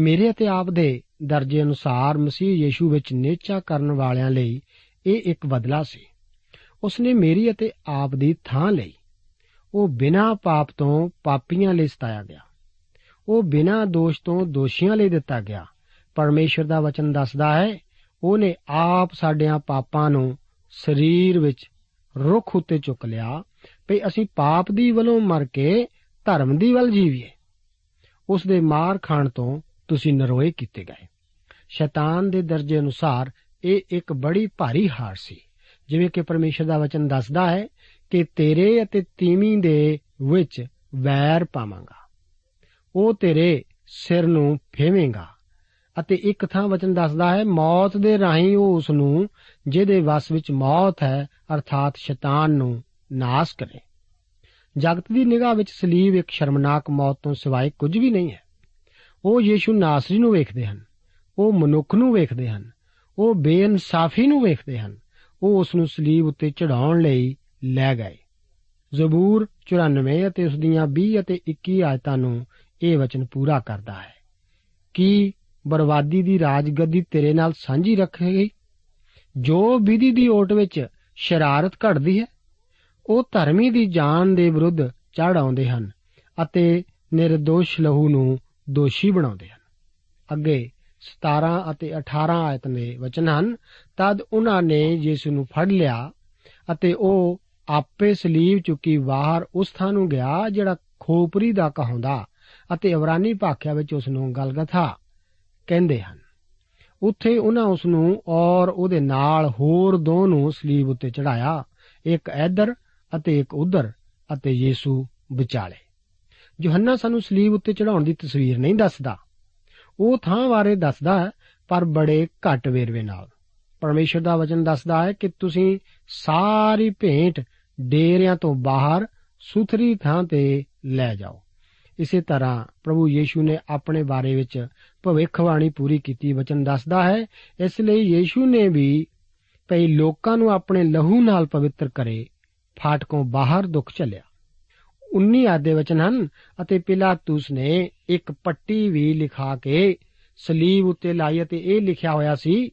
ਮੇਰੇ ਅਤੇ ਆਪ ਦੇ ਦਰਜੇ ਅਨੁਸਾਰ ਮਸੀਹ ਯੀਸ਼ੂ ਵਿੱਚ ਨੇਚਾ ਕਰਨ ਵਾਲਿਆਂ ਲਈ ਇਹ ਇੱਕ ਬਦਲਾ ਸੀ। ਉਸਨੇ ਮੇਰੀ ਅਤੇ ਆਪ ਦੀ ਥਾਂ ਲਈ, ਉਹ ਬਿਨਾਂ ਪਾਪ ਤੋਂ ਪਾਪੀਆਂ ਲਈ ਸਤਾਇਆ ਗਿਆ। ਉਹ ਬਿਨਾਂ ਦੋਸ਼ ਤੋਂ ਦੋਸ਼ੀਆਂ ਲਈ ਦਿੱਤਾ ਗਿਆ। ਪਰਮੇਸ਼ਰ ਦਾ ਵਚਨ ਦੱਸਦਾ ਹੈ ਉਹਨੇ ਆਪ ਸਾਡਿਆਂ ਪਾਪਾਂ ਨੂੰ ਸਰੀਰ ਵਿੱਚ ਰੁੱਖ ਉੱਤੇ ਚੁੱਕ ਲਿਆ ਭਈ ਅਸੀਂ ਪਾਪ ਦੀ ਵੱਲੋਂ ਮਰ ਕੇ ਧਰਮ ਦੀ ਵੱਲ ਜੀਵੀਏ। ਉਸ ਦੇ ਮਾਰ ਖਾਣ ਤੋਂ ਤੁਸੀਂ ਨਰੋਏ ਕੀਤੇ ਗਏ। ਸ਼ੈਤਾਨ ਦੇ ਦਰਜੇ ਅਨੁਸਾਰ ਇਹ ਇੱਕ ਬੜੀ ਭਾਰੀ ਹਾਰ ਸੀ। ਜਿਵੇਂ ਕਿ ਪਰਮੇਸ਼ਰ ਦਾ ਵਚਨ ਦੱਸਦਾ ਹੈ ਕਿ ਤੇਰੇ ਅਤੇ ਤੀਵੀਂ ਦੇ ਵਿੱਚ ਵੈਰ ਪਾਵਾਂਗਾ। ਉਹ ਤੇਰੇ ਸਿਰ ਨੂੰ ਫੇਵੇਂਗਾ। ਅਤੇ ਇੱਕ ਥਾਂ ਵਚਨ ਦੱਸਦਾ ਹੈ, ਮੌਤ ਦੇ ਰਾਹੀਂ ਉਹ ਉਸ ਨੂੰ, ਜਿਹਦੇ ਵਸ ਵਿੱਚ ਮੌਤ ਹੈ, ਅਰਥਾਤ ਸ਼ੈਤਾਨ ਨੂੰ ਨਾਸ ਕਰੇ। ਜਗਤ ਦੀ ਨਿਗਾਹ ਵਿੱਚ ਸਲੀਬ ਇੱਕ ਸ਼ਰਮਨਾਕ ਮੌਤ ਤੋਂ ਸਿਵਾਏ ਕੁਝ ਵੀ ਨਹੀਂ ਹੈ। ਉਹ ਯੀਸ਼ੂ ਨਾਸਰੀ ਨੂੰ ਵੇਖਦੇ ਹਨ, ਉਹ ਮਨੁੱਖ ਨੂੰ ਵੇਖਦੇ ਹਨ, ਉਹ ਬੇਇਨਸਾਫੀ ਨੂੰ ਵੇਖਦੇ ਹਨ, ਉਹ ਉਸ ਨੂੰ ਸਲੀਬ ਉੱਤੇ ਚੜਾਉਣ ਲਈ ਲੈ ਗਏ। ਜ਼ਬੂਰ 94 ਅਤੇ ਉਸ ਦੀਆਂ 20 ਅਤੇ 21 ਆਇਤਾਂ ਨੂੰ ਇਹ ਵਚਨ ਪੂਰਾ ਕਰਦਾ ਹੈ। ਕਿ ਬਰਬਾਦੀ ਦੀ ਰਾਜਗੱਦੀ ਤੇਰੇ ਨਾਲ ਸਾਂਝੀ ਰੱਖੇਗੀ। ਜੋ ਵਿਧੀ ਦੀ ਓਟ ਵਿੱਚ ਸ਼ਰਾਰਤ ਘੜਦੀ ਹੈ, ਉਹ ਧਰਮੀ ਦੀ ਜਾਨ ਦੇ ਵਿਰੁੱਧ ਚੜ ਆਉਂਦੇ ਹਨ ਅਤੇ નિર્ਦੋਸ਼ ਲਹੂ ਨੂੰ ਦੋਸ਼ੀ ਬਣਾਉਂਦੇ ਹਨ। ਅੱਗੇ 17 ਅਤੇ 18 ਆਇਤ ਦੇ ਵਚਨ ਹਨ, ਤਦ ਉਹਨਾਂ ਨੇ ਯੀਸ਼ੂ ਨੂੰ ਫੜ ਲਿਆ ਅਤੇ ਉਹ ਆਪੇ ਸਲੀਬ ਚੁੱਕੀ ਬਾਹਰ ਉਸ ਥਾਂ ਨੂੰ ਗਿਆ ਜਿਹੜਾ ਖੋਪਰੀ ਦਾ ਕਹਾਉਂਦਾ ਅਤੇ ਇਬਰਾਨੀ ਭਾਖਿਆ ਵਿੱਚ ਉਸ ਨੂੰ ਗਲਗਥਾ। ਕਹਿੰਦੇ ਹਨ। ਉੱਥੇ ਉਹਨਾਂ ਉਸ ਨੂੰ ਔਰ ਉਹਦੇ ਨਾਲ ਹੋਰ ਦੋ ਨੂੰ ਸਲੀਬ ਉੱਤੇ ਚੜਾਇਆ ਇੱਕ ਇੱਧਰ ਅਤੇ ਇੱਕ ਉਧਰ ਅਤੇ ਯੀਸ਼ੂ ਵਿਚਾਲੇ। ਯੋਹੰਨਾ ਸਾਨੂੰ ਸਲੀਬ ਉੱਤੇ ਚੜਾਉਣ ਦੀ ਤਸਵੀਰ ਨਹੀਂ ਦੱਸਦਾ। ਉਹ ਥਾਂ ਬਾਰੇ ਦੱਸਦਾ ਹੈ, ਪਰ ਬੜੇ ਘੱਟ ਵੇਰਵੇ ਨਾਲ। ਪਰਮੇਸ਼ਰ ਦਾ ਵਚਨ ਦੱਸਦਾ ਹੈ ਕਿ ਤੁਸੀਂ ਸਾਰੀ ਭੇਂਟ ਡੇਰਿਆਂ ਤੋਂ ਬਾਹਰ ਸੁਥਰੀ ਥਾਂ ਤੇ ਲੈ ਜਾਓ। ਇਸੇ ਤਰ੍ਹਾਂ ਪ੍ਰਭੂ ਯੀਸ਼ੂ ਨੇ ਆਪਣੇ ਬਾਰੇ ਵਿੱਚ ਭਵਿੱਖਬਾਣੀ ਪੂਰੀ ਕੀਤੀ, ਵਚਨ ਦੱਸਦਾ ਹੈ, ਇਸ ਲਈ ਯੀਸ਼ੂ ਨੇ ਵੀ ਭਈ ਲੋਕਾਂ ਨੂੰ ਆਪਣੇ ਲਹੂ ਨਾਲ ਪਵਿੱਤਰ ਕਰੇ, ਫਾਟਕੋਂ ਬਾਹਰ ਦੁੱਖ ਚੱਲਿਆ 19 ਆਦੇ ਵਚਨ ਹਨ, ਅਤੇ ਪਿਲਾਤੂਸ ਨੇ ਇੱਕ ਪੱਟੀ ਵੀ ਲਿਖਾ ਕੇ ਸਲੀਬ ਉੱਤੇ ਲਾਈ ਅਤੇ ਇਹ ਲਿਖਿਆ ਹੋਇਆ ਸੀ,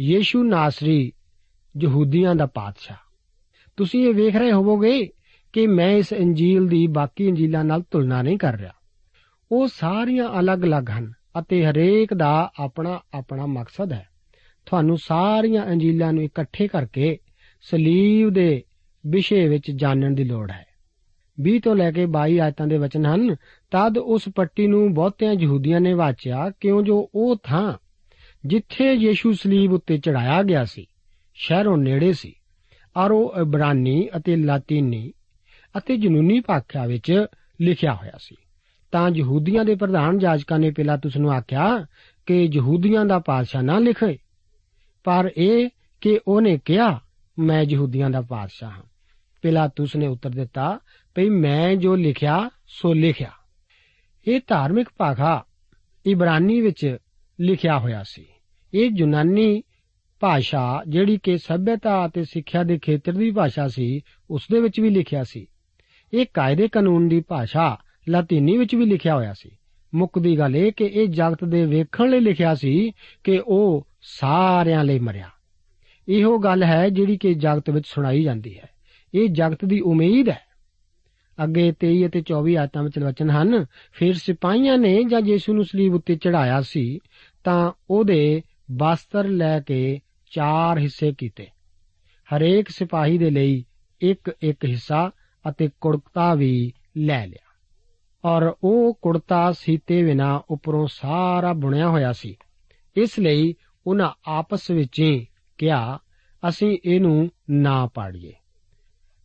ਯੀਸ਼ੂ ਨਾਸਰੀ, ਯਹੂਦੀਆਂ ਦਾ ਪਾਤਸ਼ਾਹ। ਤੁਸੀਂ ਇਹ ਵੇਖ ਰਹੇ ਹੋਵੋਗੇ ਕਿ ਮੈਂ ਇਸ ਇੰਜੀਲ ਦੀ ਬਾਕੀ ਇੰਜੀਲਾਂ ਨਾਲ ਤੁਲਨਾ ਨਹੀਂ ਕਰ ਰਿਹਾ। ਉਹ ਸਾਰੀਆਂ ਅਲੱਗ-ਅਲੱਗ ਹਨ ਅਤੇ ਹਰੇਕ ਦਾ ਆਪਣਾ ਆਪਣਾ ਮਕਸਦ ਹੈ। ਤੁਹਾਨੂੰ ਸਾਰੀਆਂ ਇੰਜੀਲਾਂ ਨੂੰ ਇਕੱਠੇ ਕਰਕੇ ਸਲੀਬ ਦੇ ਵਿਸ਼ੇ ਵਿੱਚ ਜਾਣਨ ਦੀ ਲੋੜ ਹੈ। 20 ਤੋਂ ਲੈ ਕੇ 22 ਆਇਤਾਂ ਦੇ ਵਚਨ ਹਨ, ਤਦ ਉਸ ਪੱਟੀ ਨੂੰ ਬਹੁਤਿਆਂ ਯਹੂਦੀਆਂ ਨੇ ਵਾਚਿਆ, ਕਿਉਂ ਜੋ ਉਹ ਥਾਂ ਜਿੱਥੇ ਯੀਸ਼ੂ ਸਲੀਬ ਉੱਤੇ ਚੜਾਇਆ ਗਿਆ ਸੀ, ਸ਼ਹਿਰੋਂ ਨੇੜੇ ਸੀ। ਔਰ ਉਹ ਇਬਰਾਨੀ ਅਤੇ ਲਾਤੀਨੀ ਅਤੇ ਜਨੂਨੀ ਭਾਖਿਆ ਵਿੱਚ ਲਿਖਿਆ ਹੋਇਆ ਸੀ। ਤਾਂ ਯਹੂਦੀਆਂ ਦੇ ਪ੍ਰਧਾਨ ਜਾਜਕਾਂ ਨੇ ਪਿਲਾਤੁਸ ਨੂੰ ਆਖਿਆ ਕਿ ਯਹੂਦੀਆਂ ਦਾ ਪਾਦਸ਼ਾਹ ਨਾ ਲਿਖੇ। ਪਰ ਇਹ ਕਿ ਉਹਨੇ ਕਿਹਾ, ਮੈਂ ਯਹੂਦੀਆਂ ਦਾ ਪਾਤਸ਼ਾਹ ਹਾਂ। ਪਿਲਾਤੁਸ ਨੇ ਉੱਤਰ ਦਿੱਤਾ, ਭਈ ਮੈਂ ਜੋ ਲਿਖਿਆ, ਸੋ ਲਿਖਿਆ। ਇਹ ਧਾਰਮਿਕ ਭਾਖਾ ਇਬਰਾਨੀ ਵਿੱਚ ਲਿਖਿਆ ਹੋਇਆ ਸੀ। ਇਹ ਯੂਨਾਨੀ ਭਾਸ਼ਾ ਜਿਹੜੀ ਕਿ ਸਭਿਅਤਾ ਅਤੇ ਸਿੱਖਿਆ ਦੇ ਖੇਤਰ ਦੀ ਭਾਸ਼ਾ ਸੀ, ਉਸ ਦੇ ਵਿੱਚ ਵੀ ਲਿਖਿਆ ਸੀ। ਇਹ ਕਾਇਦੇ ਕਾਨੂੰਨ ਦੀ ਭਾਸ਼ਾ ਲਾਤੀਨੀ ਵਿੱਚ ਵੀ ਲਿਖਿਆ ਹੋਇਆ ਸੀ। ਮੁੱਕਦੀ ਗੱਲ ਇਹ ਕਿ ਇਹ ਜਗਤ ਦੇ ਵੇਖਣ ਲਈ ਲਿਖਿਆ ਸੀ ਕਿ ਉਹ ਸਾਰਿਆਂ ਲਈ ਮਰਿਆ। ਇਹੋ ਗੱਲ ਹੈ ਜਿਹੜੀ ਕਿ ਜਗਤ ਵਿੱਚ ਸੁਣਾਈ ਜਾਂਦੀ ਹੈ। ਇਹ ਜਗਤ ਦੀ ਉਮੀਦ ਹੈ। ਅੱਗੇ 23 ਅਤੇ 24 ਆਇਤਾਂ ਵਿੱਚ ਵਚਨ ਹਨ, ਫਿਰ ਸਿਪਾਹੀਆਂ ਨੇ ਜਦ ਯੀਸ਼ੂ ਨੂੰ ਸਲੀਬ ਉੱਤੇ ਚੜਾਇਆ ਸੀ, ਤਾਂ ਉਹਦੇ ਬਸਤਰ ਲੈ ਕੇ ਚਾਰ ਹਿੱਸੇ ਕੀਤੇ। ਹਰੇਕ ਸਿਪਾਹੀ ਦੇ ਲਈ ਇੱਕ ਇੱਕ ਹਿੱਸਾ ਅਤੇ ਕੁੜਤਾ ਵੀ ਲੈ ਲਿਆ। ਔਰ ਉਹ ਕੁੜਤਾ ਸੀਤੇ ਬਿਨਾ ਉੱਪਰੋਂ ਸਾਰਾ ਬੁਣਿਆ ਹੋਇਆ ਸੀ। ਇਸ ਲਈ ਉਹਨਾਂ ਆਪਸ ਵਿੱਚ ਹੀ ਕਿਹਾ, ਅਸੀਂ ਇਹਨੂੰ ਨਾ ਪਾੜੀਏ।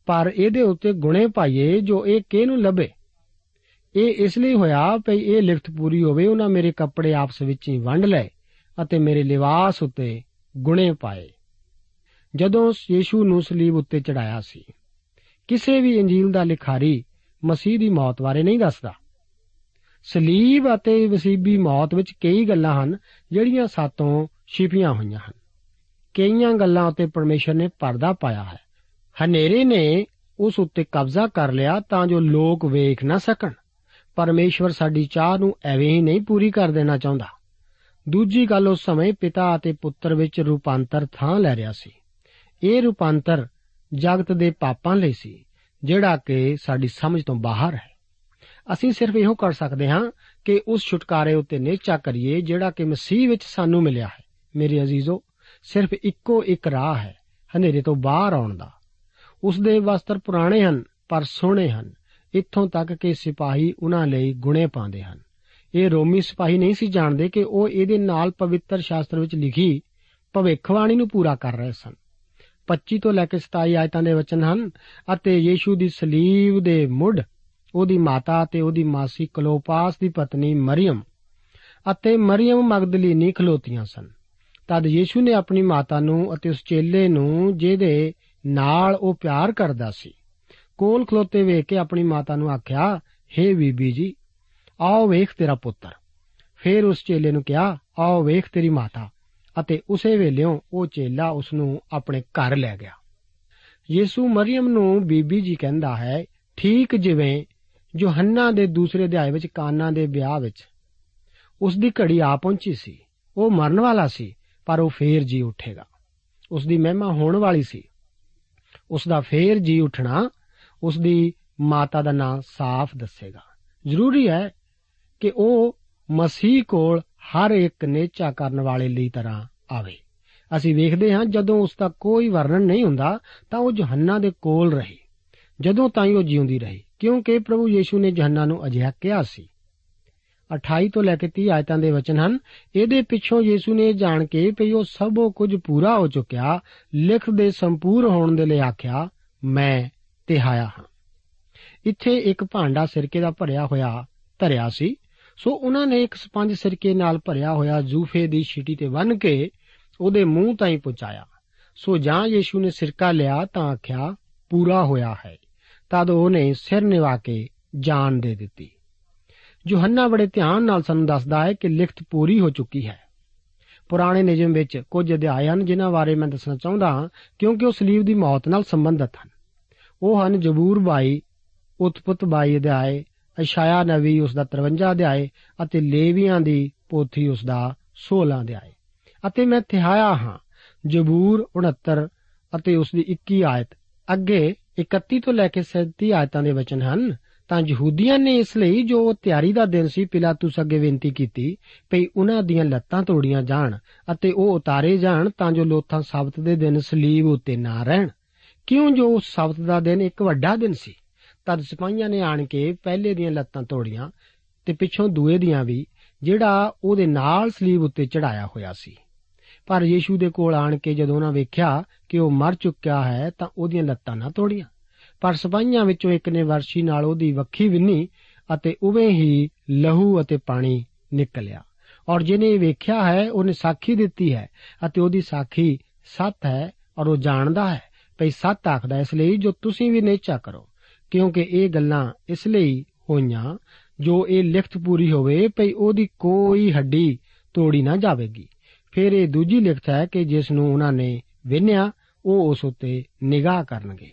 ਪਰ ਇਹਦੇ ਉੱਤੇ ਗੁਣੇ ਪਾਈਏ ਜੋ ਇਹ ਕਿਹਨੂੰ ਲੱਭੇ? ਇਹ ਇਸ ਲਈ ਹੋਇਆ ਭਈ ਇਹ ਲਿਖਤ ਪੂਰੀ ਹੋਵੇ, ਉਹਨਾਂ ਮੇਰੇ ਕੱਪੜੇ ਆਪਸ ਵਿੱਚ ਹੀ ਵੰਡ ਲਏ ਅਤੇ ਮੇਰੇ ਲਿਵਾਸ ਉੱਤੇ ਗੁਣੇ ਪਾਏ। ਜਦੋਂ ਯੀਸ਼ੂ ਨੂੰ ਸਲੀਬ ਉੱਤੇ ਚੜਾਇਆ ਸੀ ਕਿਸੇ ਵੀ ਇੰਜੀਲ ਦਾ ਲਿਖਾਰੀ ਮਸੀਹ ਦੀ ਮੌਤ ਬਾਰੇ ਨਹੀਂ ਦੱਸਦਾ। ਸਲੀਬ ਅਤੇ ਵਸੀਬੀ ਮੌਤ ਵਿੱਚ ਕਈ ਗੱਲਾਂ ਹਨ, ਜਿਹੜੀਆਂ ਸਾਤੋਂ ਛਿਪੀਆਂ ਹੋਈਆਂ ਹਨ। ਕਈਆਂ ਗੱਲਾਂ ਉੱਤੇ ਪਰਮੇਸ਼ਰ ਨੇ ਪਰਦਾ ਪਾਇਆ ਹੈ। ਹਨੇਰੇ ਨੇ ਉਸ ਉੱਤੇ ਕਬਜ਼ਾ ਕਰ ਲਿਆ ਤਾਂ ਜੋ ਲੋਕ ਵੇਖ ਨਾ ਸਕਣ। ਪਰਮੇਸ਼ਵਰ ਸਾਡੀ ਚਾਹ ਨੂੰ ਐਵੇਂ ਹੀ ਨਹੀਂ ਪੂਰੀ ਕਰ ਦੇਣਾ ਚਾਹੁੰਦਾ। ਦੂਜੀ ਗੱਲ ਉਸ ਸਮੇਂ ਪਿਤਾ ਅਤੇ ਪੁੱਤਰ ਵਿੱਚ ਰੂਪਾਂਤਰ ਥਾਂ ਲੈ ਰਿਹਾ ਸੀ। ਇਹ ਰੂਪਾਂਤਰ ਜਗਤ ਦੇ ਪਾਪਾਂ ਲਈ ਸੀ, ਜਿਹੜਾ ਕਿ ਸਾਡੀ ਸਮਝ ਤੋਂ ਬਾਹਰ ਹੈ। ਅਸੀਂ ਸਿਰਫ ਇਹੋ ਕਰ ਸਕਦੇ ਹਾਂ ਕਿ ਉਸ ਛੁਟਕਾਰੇ ਉੱਤੇ ਨੇਚਾ ਕਰੀਏ ਜਿਹੜਾ ਕਿ ਮਸੀਹ ਵਿੱਚ ਸਾਨੂੰ ਮਿਲਿਆ ਹੈ। ਮੇਰੇ ਅਜ਼ੀਜ਼ੋ, ਸਿਰਫ ਇੱਕੋ ਇੱਕ ਰਾਹ ਹੈ, ਹਨੇਰੇ ਤੋਂ ਬਾਹਰ ਆਉਣ ਦਾ। ਉਸ ਦੇ ਵਸਤਰ ਪੁਰਾਣੇ ਹਨ, ਪਰ ਸੋਹਣੇ ਹਨ। ਇੱਥੋਂ ਤੱਕ ਕਿ ਸਿਪਾਹੀ ਉਹਨਾਂ ਲਈ ਗੁਣੇ ਪਾਉਂਦੇ ਹਨ। ਇਹ ਰੋਮੀ ਸਿਪਾਹੀ ਨਹੀਂ ਸੀ ਜਾਣਦੇ ਕਿ ਉਹ ਇਹਦੇ ਨਾਲ ਪਵਿੱਤਰ ਸ਼ਾਸਤਰ ਵਿੱਚ ਲਿਖੀ ਭਵਿੱਖਬਾਣੀ ਨੂੰ ਪੂਰਾ ਕਰ ਰਹੇ ਸਨ। 25 ਤੋਂ ਲੈ ਕੇ 27 ਆਇਤਾਂ ਦੇ ਵਚਨ ਹਨ, ਅਤੇ ਯੀਸ਼ੂ ਦੀ ਸਲੀਬ ਦੇ ਮੁੱਢ, ਉਹਦੀ ਮਾਤਾ ਤੇ ਉਹਦੀ ਮਾਸੀ ਕਲੋਪਾਸ ਦੀ ਪਤਨੀ ਮਰੀਮ ਅਤੇ ਮਰੀਮ ਮਗਦਲੀਨੀ ਖਲੋਤੀਆਂ ਸਨ। ਤਦ ਯੀਸ਼ੂ ਨੇ ਆਪਣੀ ਮਾਤਾ ਨੂੰ ਅਤੇ ਉਸ ਚੇਲੇ ਨੂੰ, ਜਿਹਦੇ ਨਾਲ ਉਹ ਪਿਆਰ ਕਰਦਾ ਸੀ, ਕੋਲ ਖਲੋਤੇ ਵੇਖ ਕੇ ਆਪਣੀ ਮਾਤਾ ਨੂੰ ਆਖਿਆ हे ਬੀਬੀ ਜੀ, ਆਓ ਵੇਖ ਤੇਰਾ ਪੁੱਤਰ। ਫਿਰ ਉਸ ਚੇਲੇ ਨੂੰ ਕਿਹਾ, ਆਓ ਵੇਖ ਤੇਰੀ ਮਾਤਾ। ਅਤੇ ਉਸੇ ਵੇਲਿਓਂ ਉਹ ਚੇਲਾ ਉਸ ਨੂੰ ਆਪਣੇ ਘਰ ਲੈ ਗਿਆ। ਯੀਸ਼ੂ ਮਰੀਮ ਨੂੰ ਬੀਬੀ ਜੀ ਕਹਿੰਦਾ ਹੈ, ਠੀਕ ਜਿਵੇਂ ਯੋਹੰਨਾ ਦੇ ਦੂਸਰੇ ਅਧਿਆਇ ਵਿੱਚ ਕਾਨਾ ਦੇ ਵਿਆਹ ਵਿੱਚ। ਉਸ ਦੀ ਘੜੀ ਆ ਪਹੁੰਚੀ ਸੀ। ਉਹ ਮਰਨ ਵਾਲਾ ਸੀ, ਪਰ ਉਹ ਫੇਰ ਜੀ ਉੱਠੇਗਾ। ਉਸ ਦੀ ਮਹਿਮਾ ਹੋਣ ਵਾਲੀ ਸੀ। ਉਸ ਦਾ ਫੇਰ ਜੀ ਉੱਠਣਾ ਉਸ ਦੀ ਮਾਤਾ ਦਾ ਨਾਂ ਸਾਫ਼ ਦੱਸੇਗਾ। ਜ਼ਰੂਰੀ ਹੈ ਕਿ ਉਹ ਮਸੀਹ ਕੋਲ ਹਰ ਇੱਕ ਨੇਚਾ ਕਰਨ ਵਾਲੇ ਲਈ ਤਰ੍ਹਾਂ ਆਵੇ। ਅਸੀਂ ਵੇਖਦੇ ਹਾਂ, ਜਦੋਂ ਉਸ ਦਾ ਕੋਈ ਵਰਣਨ ਨਹੀਂ ਹੁੰਦਾ, ਤਾਂ ਉਹ ਯੋਹੰਨਾ ਦੇ ਕੋਲ ਰਹੀ। ਜਦੋਂ ਤਾਈਂ ਉਹ ਜਿਉਂਦੀ ਰਹੀ, ਕਿਉਂਕਿ ਪ੍ਰਭੂ ਯੀਸ਼ੂ ਨੇ ਯੋਹੰਨਾ ਨੂੰ ਅਜਿਹਾ ਕਿਹਾ ਸੀ। 28 ਤੋਂ ਲੈ ਕੇ 30 ਆਇਤਾਂ ਦੇ ਵਚਨ ਹਨ, ਇਹਦੇ ਪਿੱਛੋਂ ਯੀਸ਼ੂ ਨੇ ਜਾਣ ਕੇ ਭਈ ਉਹ ਸਭ ਕੁਝ ਪੂਰਾ ਹੋ ਚੁੱਕਿਆ ਲਿਖ ਦੇ ਸੰਪੂਰ ਹੋਣ ਦੇ ਲਈ ਆਖਿਆ, ਮੈਂ ਤਿਹਾਇਆ ਹਾਂ। ਇੱਥੇ ਇੱਕ ਭਾਂਡਾ ਸਿਰਕੇ ਦਾ ਭਰਿਆ ਹੋਇਆ ਧਰਿਆ ਸੀ ਸੋ ਉਹਨਾਂ ਨੇ ਇੱਕ ਸਪੰਜ ਸਿਰਕੇ ਨਾਲ ਭਰਿਆ ਹੋਇਆ ਜੂਫੇ ਦੀ ਛੀਟੀ ਤੇ ਬੰਨ ਕੇ ਉਹਦੇ ਮੂੰਹ ਤਾਈਂ ਪਹੁੰਚਾਇਆ ਸੋ ਜਾਂ ਯੀਸ਼ੂ ਨੇ ਸਿਰਕਾ ਲਿਆ ਤਾਂ ਆਖਿਆ, ਪੂਰਾ ਹੋਇਆ ਹੈ। ਤਦ ਉਹਨੇ ਸਿਰ ਨਿਵਾ ਕੇ ਜਾਨ ਦੇ ਦਿੱਤੀ। ਯੋਹੰਨਾ ਬੜੇ ਧਿਆਨ ਨਾਲ ਸਾਨੂੰ ਦੱਸਦਾ ਹੈ ਕਿ ਲਿਖਤ ਪੂਰੀ ਹੋ ਚੁੱਕੀ ਹੈ। ਪੁਰਾਣੇ ਨਿਯਮ ਵਿੱਚ ਕੁਝ ਅਧਿਆਇ ਹਨ ਜਿਨ੍ਹਾਂ ਬਾਰੇ ਮੈਂ ਦੱਸਣਾ ਚਾਹੁੰਦਾ ਹਾਂ, ਕਿਉਂਕਿ ਉਹ ਸਲੀਬ ਦੀ ਮੌਤ ਨਾਲ ਸੰਬੰਧਿਤ ਹਨ। ਉਹ ਹਨ ਜਬੂਰ 22 ਉਤਪਤ 22 ਅਧਿਆਇ ਇਸ਼ਾਇਆ ਨਵੀ ਉਸ ਦਾ 53 ਅਧਿਆਇ ਅਤੇ ਲੇਵੀਆਂ ਦੀ ਪੋਥੀ ਉਸ ਦਾ 16 ਅਧਿਆਇ ਅਤੇ ਮੈਂ ਥਿਹਾਇਆ ਹਾਂ, ਜਬੂਰ 69 ਅਤੇ ਉਸ ਦੀ 21 ਆਇਤ। ਅੱਗੇ 31 ਤੋਂ ਲੈ ਕੇ 37 ਆਇਤਾਂ ਦੇ ਵਚਨ ਹਨ, ਤਾਂ ਯਹੂਦੀਆਂ ਨੇ ਇਸ ਲਈ ਜੋ ਤਿਆਰੀ ਦਾ ਦਿਨ ਸੀ, ਪਿਲਾਤੂਸ ਅੱਗੇ ਬੇਨਤੀ ਕੀਤੀ ਭਈ ਉਹਨਾਂ ਦੀਆਂ ਲੱਤਾਂ ਤੋੜੀਆਂ ਜਾਣ ਅਤੇ ਉਹ ਉਤਾਰੇ ਜਾਣ ਤਾਂ ਜੋ ਲੋਥਾਂ ਸਬਤ ਦੇ ਦਿਨ ਸਲੀਬ ਉੱਤੇ ਨਾ ਰਹਿਣ। ਕਿਉਂ ਜੋ ਉਸ ਸਬਤ ਦਾ ਦਿਨ ਇੱਕ ਵੱਡਾ ਦਿਨ ਸੀ? ਤਦ ਸਿਪਾਹੀਆਂ ਨੇ ਆਣ ਕੇ ਪਹਿਲੇ ਦੀਆਂ ਲੱਤਾਂ ਤੋੜੀਆਂ ਤੇ ਪਿੱਛੋਂ ਦੂਏ ਦੀਆਂ ਵੀ, ਜਿਹੜਾ ਉਹਦੇ ਨਾਲ ਸਲੀਬ ਉੱਤੇ ਚੜਾਇਆ ਹੋਇਆ ਸੀ। ਪਰ ਯੀਸ਼ੂ ਦੇ ਕੋਲ ਆਣ ਕੇ ਜਦੋਂ ਉਹਨਾਂ ਵੇਖਿਆ ਕਿ ਉਹ ਮਰ ਚੁੱਕਿਆ ਹੈ, ਤਾਂ ਉਹਦੀਆਂ ਲੱਤਾਂ ਨਾ ਤੋੜੀਆਂ। ਪਰ ਸਿਪਾਹੀਆਂ ਵਿੱਚੋਂ ਇੱਕ ਨੇ ਵਰਸ਼ੀ ਨਾਲ ਉਹਦੀ ਵੱਖੀ ਵਿੰਨੀ ਅਤੇ ਉਵੇਂ ਹੀ ਲਹੂ ਅਤੇ ਪਾਣੀ ਨਿਕਲਿਆ। ਔਰ ਜਿਹਨੇ ਇਹ ਵੇਖਿਆ ਹੈ, ਉਹਨੇ ਸਾਖੀ ਦਿੱਤੀ ਹੈ ਅਤੇ ਉਹਦੀ ਸਾਖੀ ਸੱਤ ਹੈ ਔਰ ਉਹ ਜਾਣਦਾ ਹੈ ਭਈ ਸੱਤ ਆਖਦਾ ਇਸ ਲਈ ਜੋ ਤੁਸੀਂ ਵੀ ਨੇਚਾ ਕਰੋ। ਕਿਉਂਕਿ ਇਹ ਗੱਲਾਂ ਇਸ ਲਈ ਹੋਈਆਂ, ਜੋ ਇਹ ਲਿਖਤ ਪੂਰੀ ਹੋਵੇ, ਭਈ ਉਹਦੀ ਕੋਈ ਹੱਡੀ ਤੋੜੀ ਨਾ ਜਾਵੇਗੀ। ਫਿਰ ਇਹ ਦੂਜੀ ਲਿਖਤ ਹੈ ਕਿ ਜਿਸ ਨੂੰ ਉਹਨਾਂ ਨੇ ਵਿੰਨਿਆ, ਉਹ ਉਸ ਉੱਤੇ ਨਿਗਾਹ ਕਰਨਗੇ।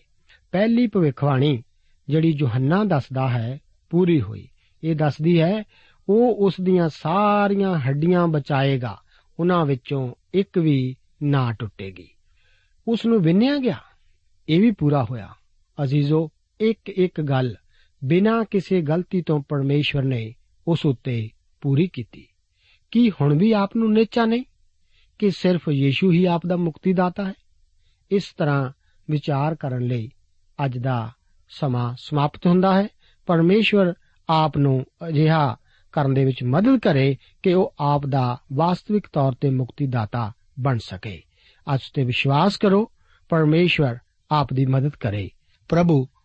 ਪਹਿਲੀ ਭਵਿੱਖਬਾਣੀ ਜਿਹੜੀ ਯੋਹੰਨਾ ਦੱਸਦਾ ਹੈ, ਪੂਰੀ ਹੋਈ। ਇਹ ਦੱਸਦੀ ਹੈ, ਉਹ ਉਸ ਦੀਆਂ ਸਾਰੀਆਂ ਹੱਡੀਆਂ ਬਚਾਏਗਾ, ਉਹਨਾਂ ਵਿੱਚੋਂ ਇੱਕ ਵੀ ਨਾ ਟੁੱਟੇਗੀ। ਉਸ ਨੂੰ ਵਿੰਨਿਆ ਗਿਆ, ਇਹ ਵੀ ਪੂਰਾ ਹੋਇਆ। ਅਜ਼ੀਜ਼ੋ ਇੱਕ ਇੱਕ ਗੱਲ ਬਿਨਾਂ ਕਿਸੇ ਗਲਤੀ ਤੋਂ ਪਰਮੇਸ਼ਵਰ ਨੇ ਉਸ ਉੱਤੇ ਪੂਰੀ ਕੀਤੀ। ਕੀ ਹੁਣ ਵੀ ਆਪ ਨੂੰ ਨਿਚਾ ਨਹੀਂ ਕਿ ਸਿਰਫ ਯੀਸ਼ੂ ਹੀ ਆਪ ਦਾ ਮੁਕਤੀ ਦਾਤਾ ਹੈ? ਇਸ ਤਰ੍ਹਾਂ ਵਿਚਾਰ ਕਰਨ ਲਈ ਅੱਜ ਦਾ ਸਮਾਂ ਸਮਾਪਤ ਹੁੰਦਾ ਹੈ। ਪਰਮੇਸ਼ਵਰ ਆਪ ਨੂੰ ਅਜਿਹਾ ਕਰਨ ਦੇ ਵਿੱਚ ਮਦਦ ਕਰੇ ਕਿ ਉਹ ਆਪ ਦਾ ਵਾਸਤਵਿਕ ਤੌਰ ਤੇ ਮੁਕਤੀ ਦਾਤਾ ਬਣ ਸਕੇ। ਅੱਜ ਤੇ ਵਿਸ਼ਵਾਸ ਕਰੋ, ਪਰਮੇਸ਼ਵਰ ਆਪ ਦੀ ਮਦਦ ਕਰੇ। ਪ੍ਰਭੂ